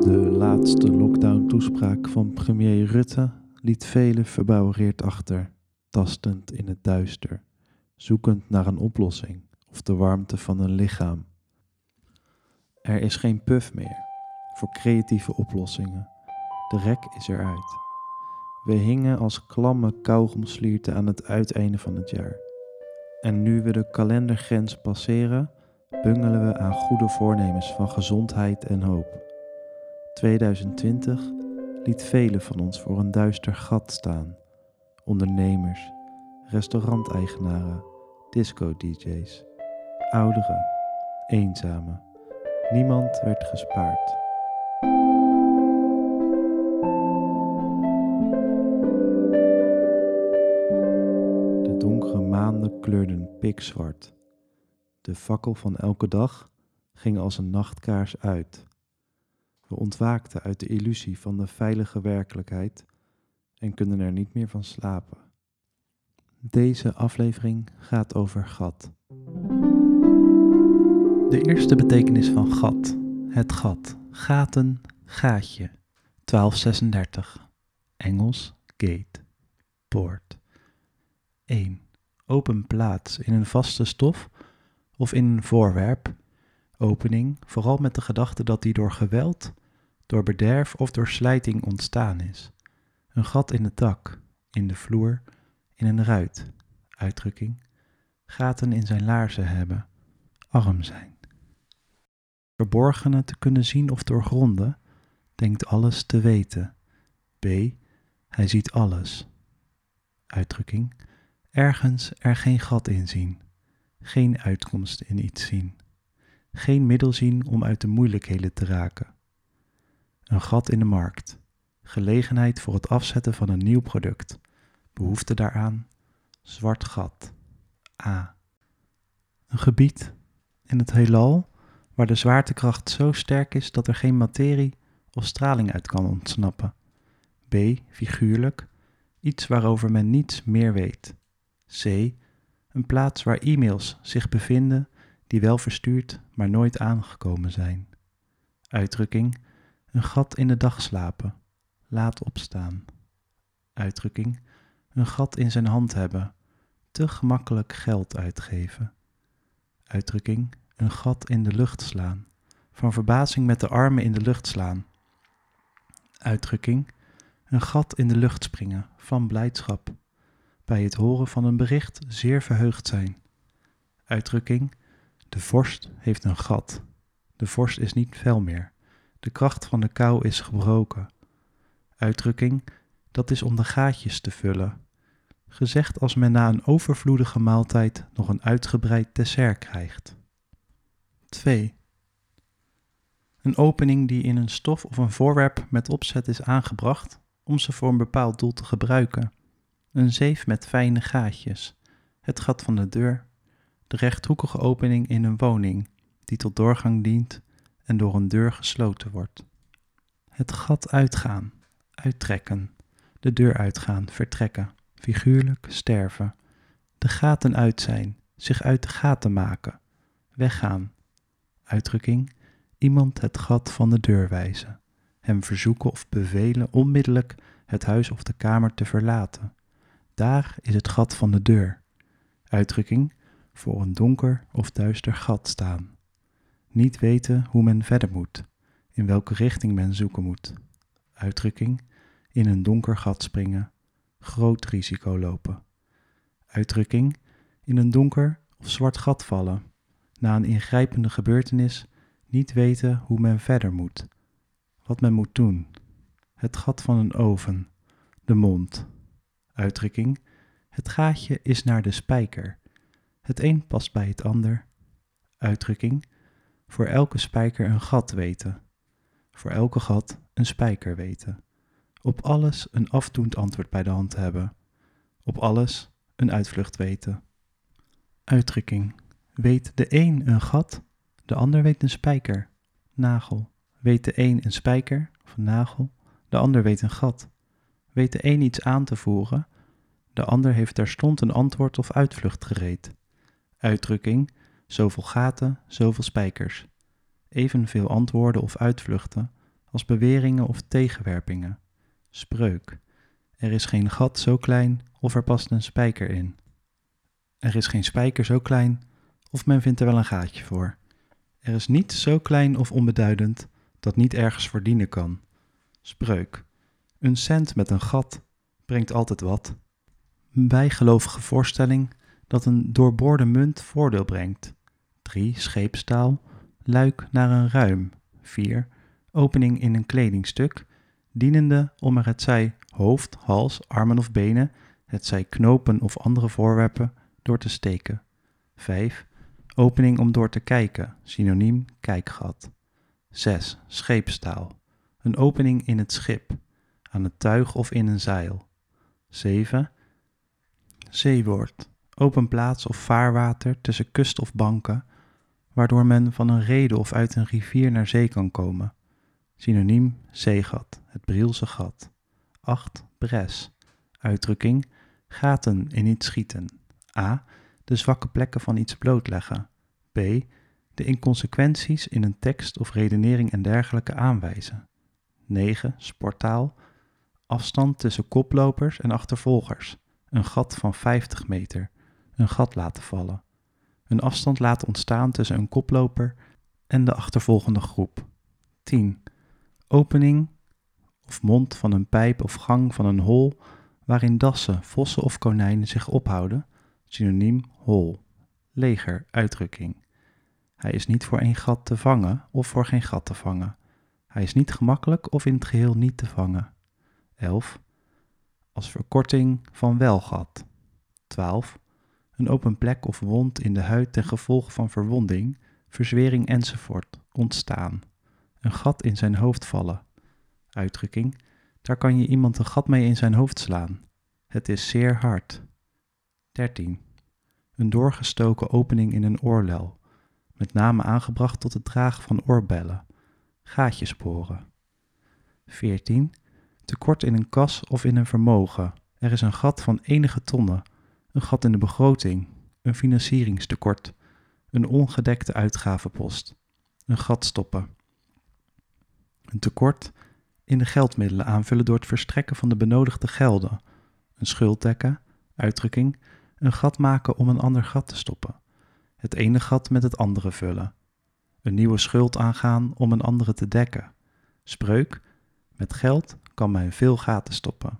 De laatste lockdown-toespraak van premier Rutte liet velen verbouwereerd achter, tastend in het duister, zoekend naar een oplossing of de warmte van een lichaam. Er is geen puff meer voor creatieve oplossingen. De rek is eruit. We hingen als klamme kauwgomslierten aan het uiteinde van het jaar. En nu we de kalendergrens passeren, bungelen we aan goede voornemens van gezondheid en hoop. 2020 liet velen van ons voor een duister gat staan. Ondernemers, restauranteigenaren, disco-dj's, ouderen, eenzamen. Niemand werd gespaard. De donkere maanden kleurden pikzwart. De fakkel van elke dag ging als een nachtkaars uit. We ontwaakten uit de illusie van de veilige werkelijkheid en kunnen er niet meer van slapen. Deze aflevering gaat over gat. De eerste betekenis van gat, het gat, gaten, gaatje, 1236. Engels, gate, poort. 1. Open plaats in een vaste stof of in een voorwerp, opening, vooral met de gedachte dat die door geweld, door bederf of door slijting ontstaan is. Een gat in het dak, in de vloer, in een ruit, uitdrukking, gaten in zijn laarzen hebben, arm zijn. Verborgene te kunnen zien of doorgronden, denkt alles te weten. B. Hij ziet alles. Uitdrukking, ergens er geen gat in zien, geen uitkomst in iets zien, geen middel zien om uit de moeilijkheden te raken. Een gat in de markt, gelegenheid voor het afzetten van een nieuw product, behoefte daaraan, zwart gat. A. Een gebied in het heelal waar de zwaartekracht zo sterk is dat er geen materie of straling uit kan ontsnappen. B. Figuurlijk, iets waarover men niets meer weet. C. Een plaats waar e-mails zich bevinden die wel verstuurd, maar nooit aangekomen zijn. Uitdrukking: een gat in de dag slapen, laat opstaan. Uitdrukking: een gat in zijn hand hebben, te gemakkelijk geld uitgeven. Uitdrukking: een gat in de lucht slaan, van verbazing met de armen in de lucht slaan. Uitdrukking: een gat in de lucht springen, van blijdschap. Bij het horen van een bericht zeer verheugd zijn. Uitdrukking: de vorst heeft een gat. De vorst is niet fel meer. De kracht van de kou is gebroken. Uitdrukking: dat is om de gaatjes te vullen. Gezegd als men na een overvloedige maaltijd nog een uitgebreid dessert krijgt. 2. Een opening die in een stof of een voorwerp met opzet is aangebracht om ze voor een bepaald doel te gebruiken. Een zeef met fijne gaatjes, het gat van de deur, de rechthoekige opening in een woning die tot doorgang dient en door een deur gesloten wordt. Het gat uitgaan, uittrekken, de deur uitgaan, vertrekken, figuurlijk sterven, de gaten uit zijn, zich uit de gaten maken, weggaan, uitdrukking, iemand het gat van de deur wijzen, hem verzoeken of bevelen onmiddellijk het huis of de kamer te verlaten. Daar is het gat van de deur. Uitdrukking, voor een donker of duister gat staan. Niet weten hoe men verder moet, in welke richting men zoeken moet. Uitdrukking, in een donker gat springen, groot risico lopen. Uitdrukking, in een donker of zwart gat vallen, na een ingrijpende gebeurtenis niet weten hoe men verder moet, wat men moet doen. Het gat van een oven, de mond. Uitdrukking, het gaatje is naar de spijker. Het een past bij het ander. Uitdrukking, voor elke spijker een gat weten. Voor elke gat een spijker weten. Op alles een afdoend antwoord bij de hand hebben. Op alles een uitvlucht weten. Uitdrukking Weet de een een gat, de ander weet een spijker. Nagel. Weet de een een spijker of een nagel, de ander weet een gat. Weet de een iets aan te voeren, de ander heeft terstond een antwoord of uitvlucht gereed. Uitdrukking: zoveel gaten, zoveel spijkers. Evenveel antwoorden of uitvluchten, als beweringen of tegenwerpingen. Spreuk. Er is geen gat zo klein of er past een spijker in. Er is geen spijker zo klein of men vindt er wel een gaatje voor. Er is niets zo klein of onbeduidend dat niet ergens voor dienen kan. Spreuk. Een cent met een gat brengt altijd wat. Bijgelovige voorstelling dat een doorboorde munt voordeel brengt. 3. Scheepstaal. Luik naar een ruim. 4. Opening in een kledingstuk, dienende om er het zij hoofd, hals, armen of benen, het zij knopen of andere voorwerpen door te steken. 5. Opening om door te kijken, synoniem kijkgat. 6. Scheepstaal. Een opening in het schip, aan het tuig of in een zeil. 7. Zeewoord. Open plaats of vaarwater tussen kust of banken, waardoor men van een rede of uit een rivier naar zee kan komen. Synoniem zeegat, het Brielse gat. 8. Bres. Uitdrukking gaten in iets schieten. A. De zwakke plekken van iets blootleggen. B. De inconsequenties in een tekst of redenering en dergelijke aanwijzen. 9. Sportaal. Afstand tussen koplopers en achtervolgers. Een gat van 50 meter. Een gat laten vallen. Een afstand laten ontstaan tussen een koploper en de achtervolgende groep. 10. Opening of mond van een pijp of gang van een hol waarin dassen, vossen of konijnen zich ophouden, synoniem hol. Leger, uitdrukking. Hij is niet voor één gat te vangen of voor geen gat te vangen. Hij is niet gemakkelijk of in het geheel niet te vangen. 11. Als verkorting van welgat. 12. Een open plek of wond in de huid ten gevolge van verwonding, verzwering enzovoort, ontstaan. Een gat in zijn hoofd vallen. Uitdrukking, daar kan je iemand een gat mee in zijn hoofd slaan. Het is zeer hard. 13. Een doorgestoken opening in een oorlel, met name aangebracht tot het dragen van oorbellen, gaatjesporen. 14. Tekort in een kas of in een vermogen. Er is een gat van enige tonnen, een gat in de begroting, een financieringstekort, een ongedekte uitgavenpost, een gat stoppen. Een tekort in de geldmiddelen aanvullen door het verstrekken van de benodigde gelden, een schuld dekken, uitdrukking, een gat maken om een ander gat te stoppen, het ene gat met het andere vullen, een nieuwe schuld aangaan om een andere te dekken, spreuk, met geld kan men veel gaten stoppen.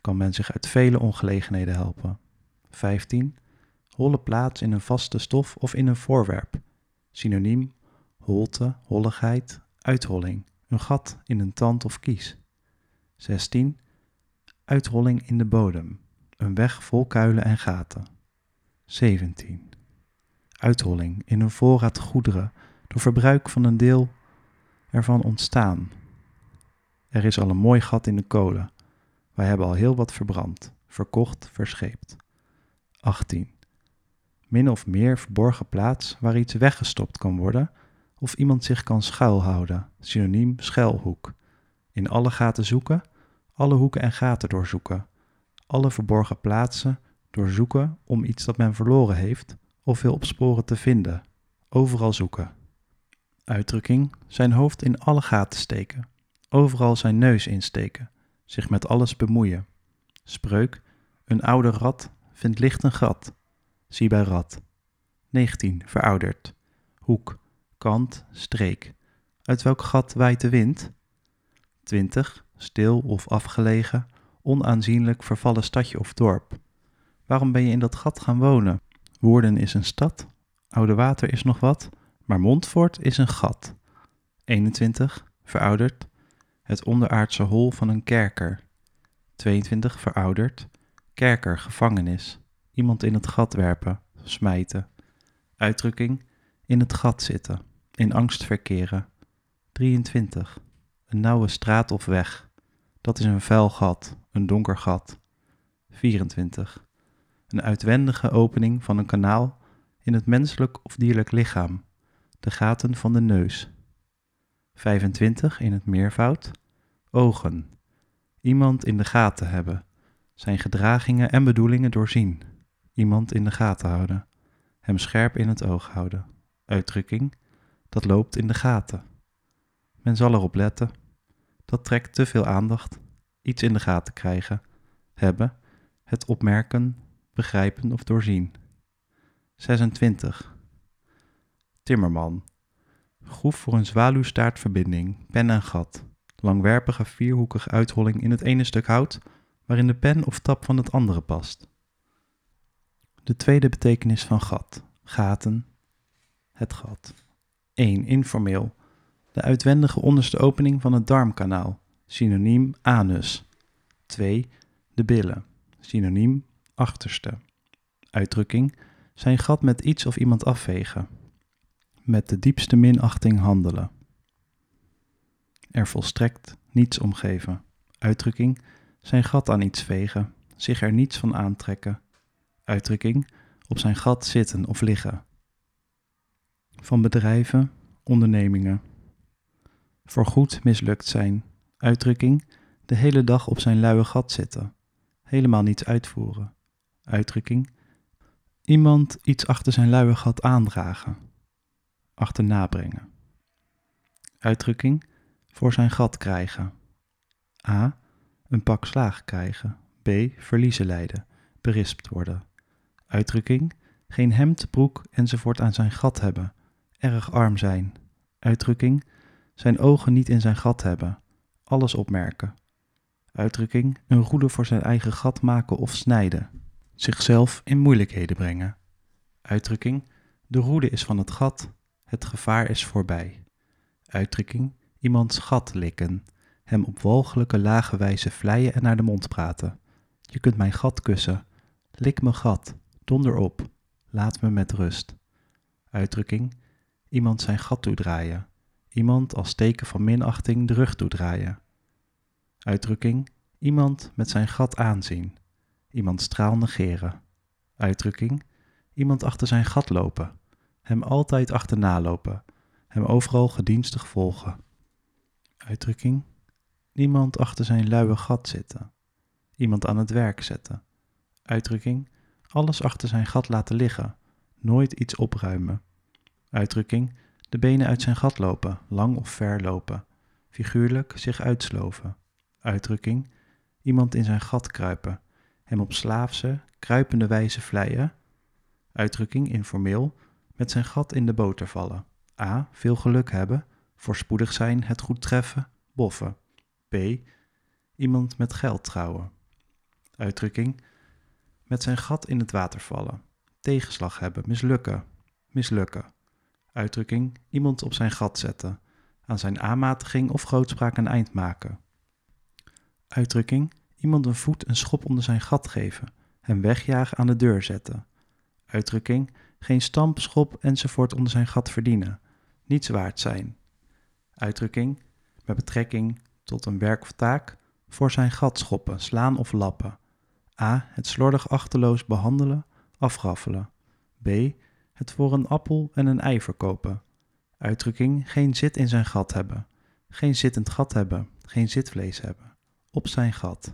Kan men zich uit vele ongelegenheden helpen. 15. Holle plaats in een vaste stof of in een voorwerp. Synoniem, holte, holligheid, uitholling, een gat in een tand of kies. 16. Uitholling in de bodem, een weg vol kuilen en gaten. 17. Uitholling in een voorraad goederen, door verbruik van een deel ervan ontstaan. Er is al een mooi gat in de kolen. Wij hebben al heel wat verbrand, verkocht, verscheept. 18. Min of meer verborgen plaats waar iets weggestopt kan worden of iemand zich kan schuilhouden, synoniem schuilhoek. In alle gaten zoeken, alle hoeken en gaten doorzoeken, alle verborgen plaatsen doorzoeken om iets dat men verloren heeft of wil opsporen te vinden, overal zoeken. Uitdrukking: zijn hoofd in alle gaten steken, overal zijn neus insteken, zich met alles bemoeien. Spreuk: een oude rat vindt licht een gat. Zie bij rat. 19. Verouderd. Hoek kant, streek. Uit welk gat waait de wind? 20. Stil of afgelegen, onaanzienlijk vervallen stadje of dorp. Waarom ben je in dat gat gaan wonen? Woerden is een stad, Oude Water is nog wat, maar Montfort is een gat. 21. Verouderd. Het onderaardse hol van een kerker. 22. Verouderd. Kerker, gevangenis. Iemand in het gat werpen, smijten. Uitdrukking in het gat zitten in angst verkeren. 23. Een nauwe straat of weg. Dat is een vuil gat, een donker gat. 24. Een uitwendige opening van een kanaal in het menselijk of dierlijk lichaam. De gaten van de neus. 25 in het meervoud. Ogen. Iemand in de gaten hebben. Zijn gedragingen en bedoelingen doorzien. Iemand in de gaten houden. Hem scherp in het oog houden. Uitdrukking dat loopt in de gaten. Men zal erop letten. Dat trekt te veel aandacht. Iets in de gaten krijgen. Hebben. Het opmerken, begrijpen of doorzien. 26. Timmerman. Groef voor een zwaluwstaartverbinding, pen en gat. Langwerpige vierhoekige uitholling in het ene stuk hout, waarin de pen of tap van het andere past. De tweede betekenis van gat. Gaten. Het gat. 1. Informeel. De uitwendige onderste opening van het darmkanaal. Synoniem anus. 2. De billen. Synoniem achterste. Uitdrukking. Zijn gat met iets of iemand afvegen. Met de diepste minachting handelen. Er volstrekt niets omgeven. Uitdrukking. Zijn gat aan iets vegen. Zich er niets van aantrekken. Uitdrukking. Op zijn gat zitten of liggen. Van bedrijven, ondernemingen. Voorgoed mislukt zijn. Uitdrukking. De hele dag op zijn luie gat zitten. Helemaal niets uitvoeren. Uitdrukking. Iemand iets achter zijn luie gat aandragen. Achterna brengen. Uitdrukking. Voor zijn gat krijgen. A. Een pak slaag krijgen. B. Verliezen lijden. Berispt worden. Uitdrukking. Geen hemd, broek enzovoort aan zijn gat hebben. Erg arm zijn. Uitdrukking. Zijn ogen niet in zijn gat hebben. Alles opmerken. Uitdrukking. Een roede voor zijn eigen gat maken of snijden. Zichzelf in moeilijkheden brengen. Uitdrukking. De roede is van het gat. Het gevaar is voorbij. Uitdrukking. Iemands gat likken. Hem op walgelijke lage wijze vleien en naar de mond praten. Je kunt mijn gat kussen. Lik mijn gat. Donder op. Laat me met rust. Uitdrukking. Iemand zijn gat toedraaien. Iemand als teken van minachting de rug toedraaien. Uitdrukking. Iemand met zijn gat aanzien. Iemand straal negeren. Uitdrukking. Iemand achter zijn gat lopen. Hem altijd achterna lopen. Hem overal gedienstig volgen. Uitdrukking. Iemand achter zijn luie gat zitten. Iemand aan het werk zetten. Uitdrukking. Alles achter zijn gat laten liggen. Nooit iets opruimen. Uitdrukking. De benen uit zijn gat lopen, lang of ver lopen. Figuurlijk zich uitsloven. Uitdrukking. Iemand in zijn gat kruipen. Hem op slaafse, kruipende wijze vleien. Uitdrukking informeel. Met zijn gat in de boter vallen. A. Veel geluk hebben. Voorspoedig zijn, het goed treffen. Boffen. B. Iemand met geld trouwen. Uitdrukking. Met zijn gat in het water vallen. Tegenslag hebben, mislukken. Mislukken. Uitdrukking. Iemand op zijn gat zetten. Aan zijn aanmatiging of grootspraak een eind maken. Uitdrukking. Iemand een voet een schop onder zijn gat geven. Hem wegjagen aan de deur zetten. Uitdrukking. Geen stamp, schop enzovoort onder zijn gat verdienen. Niets waard zijn. Uitdrukking. Met betrekking tot een werk of taak. Voor zijn gat schoppen, slaan of lappen. A. Het slordig achterloos behandelen, afraffelen. B. Het voor een appel en een ei verkopen. Uitdrukking geen zit in zijn gat hebben. Geen zittend gat hebben, geen zitvlees hebben. Op zijn gat.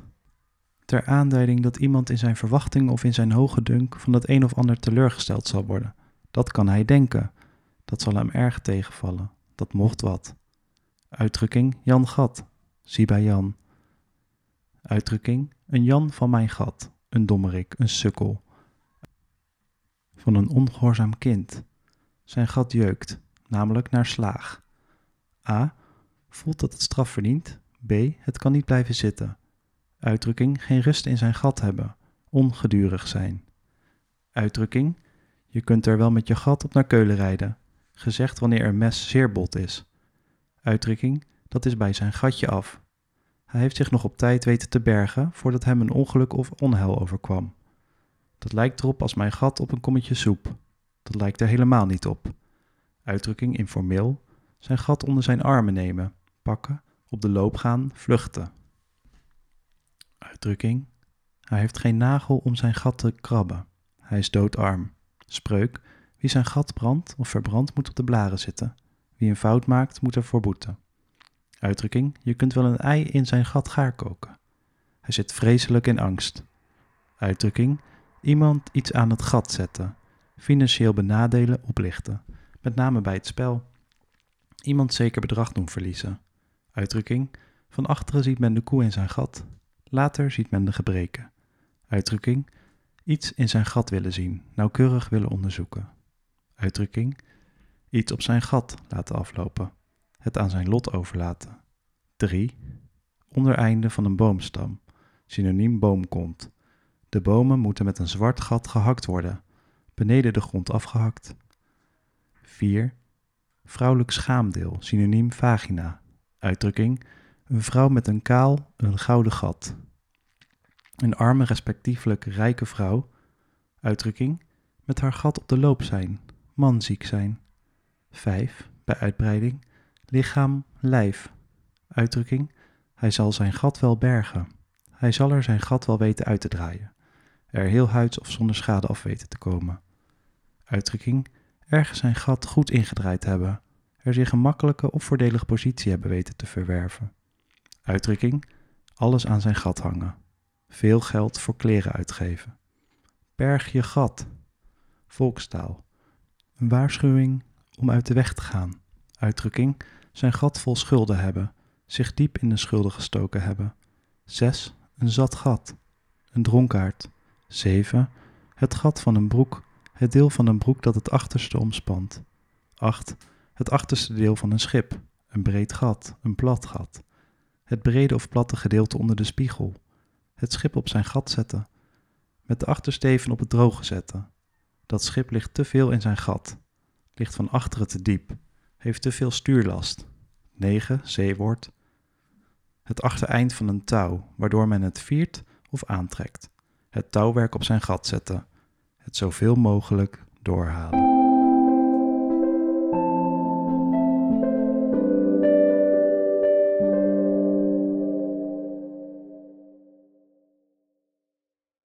Ter aanduiding dat iemand in zijn verwachting of in zijn hoge dunk van dat een of ander teleurgesteld zal worden. Dat kan hij denken. Dat zal hem erg tegenvallen. Dat mocht wat. Uitdrukking Jan Gat. Zie bij Jan. Uitdrukking een Jan van mijn gat. Een dommerik, een sukkel. Van een ongehoorzaam kind. Zijn gat jeukt, namelijk naar slaag. A. Voelt dat het straf verdient. B. Het kan niet blijven zitten. Uitdrukking geen rust in zijn gat hebben. Ongedurig zijn. Uitdrukking je kunt er wel met je gat op naar Keulen rijden. Gezegd wanneer een mes zeer bot is. Uitdrukking dat is bij zijn gatje af. Hij heeft zich nog op tijd weten te bergen voordat hem een ongeluk of onheil overkwam. Dat lijkt erop als mijn gat op een kommetje soep. Dat lijkt er helemaal niet op. Uitdrukking informeel, zijn gat onder zijn armen nemen, pakken, op de loop gaan, vluchten. Uitdrukking, hij heeft geen nagel om zijn gat te krabben. Hij is doodarm. Spreuk, wie zijn gat brandt of verbrandt moet op de blaren zitten. Wie een fout maakt moet ervoor boeten. Uitdrukking, je kunt wel een ei in zijn gat gaar koken. Hij zit vreselijk in angst. Uitdrukking, iemand iets aan het gat zetten. Financieel benadelen, oplichten. Met name bij het spel. Iemand zeker bedrag doen verliezen. Uitdrukking: van achteren ziet men de koe in zijn gat, later ziet men de gebreken. Uitdrukking: iets in zijn gat willen zien, nauwkeurig willen onderzoeken. Uitdrukking: iets op zijn gat laten aflopen, het aan zijn lot overlaten. 3. Ondereinde van een boomstam, synoniem boomkont. De bomen moeten met een zwart gat gehakt worden, beneden de grond afgehakt. 4. Vrouwelijk schaamdeel, synoniem vagina. Uitdrukking: een vrouw met een kaal, een gouden gat. Een arme, respectievelijk rijke vrouw. Uitdrukking: met haar gat op de loop zijn, manziek zijn. 5. Bij uitbreiding: lichaam, lijf. Uitdrukking: hij zal zijn gat wel bergen. Hij zal er zijn gat wel weten uit te draaien. Er heel huids of zonder schade af weten te komen. Uitdrukking: ergens zijn gat goed ingedraaid hebben. Er zich een makkelijke of voordelige positie hebben weten te verwerven. Uitdrukking: alles aan zijn gat hangen. Veel geld voor kleren uitgeven. Berg je gat. Volkstaal. Een waarschuwing om uit de weg te gaan. Uitdrukking: zijn gat vol schulden hebben, zich diep in de schulden gestoken hebben. 6. Een zat gat. Een dronkaard. 7. Het gat van een broek, het deel van een broek dat het achterste omspant. 8. Het achterste deel van een schip, een breed gat, een plat gat. Het brede of platte gedeelte onder de spiegel. Het schip op zijn gat zetten. Met de achtersteven op het droge zetten. Dat schip ligt te veel in zijn gat. Ligt van achteren te diep. Heeft te veel stuurlast. 9. Zeewoord. Het achtereind van een touw, waardoor men het viert of aantrekt. Het touwwerk op zijn gat zetten. Het zoveel mogelijk doorhalen.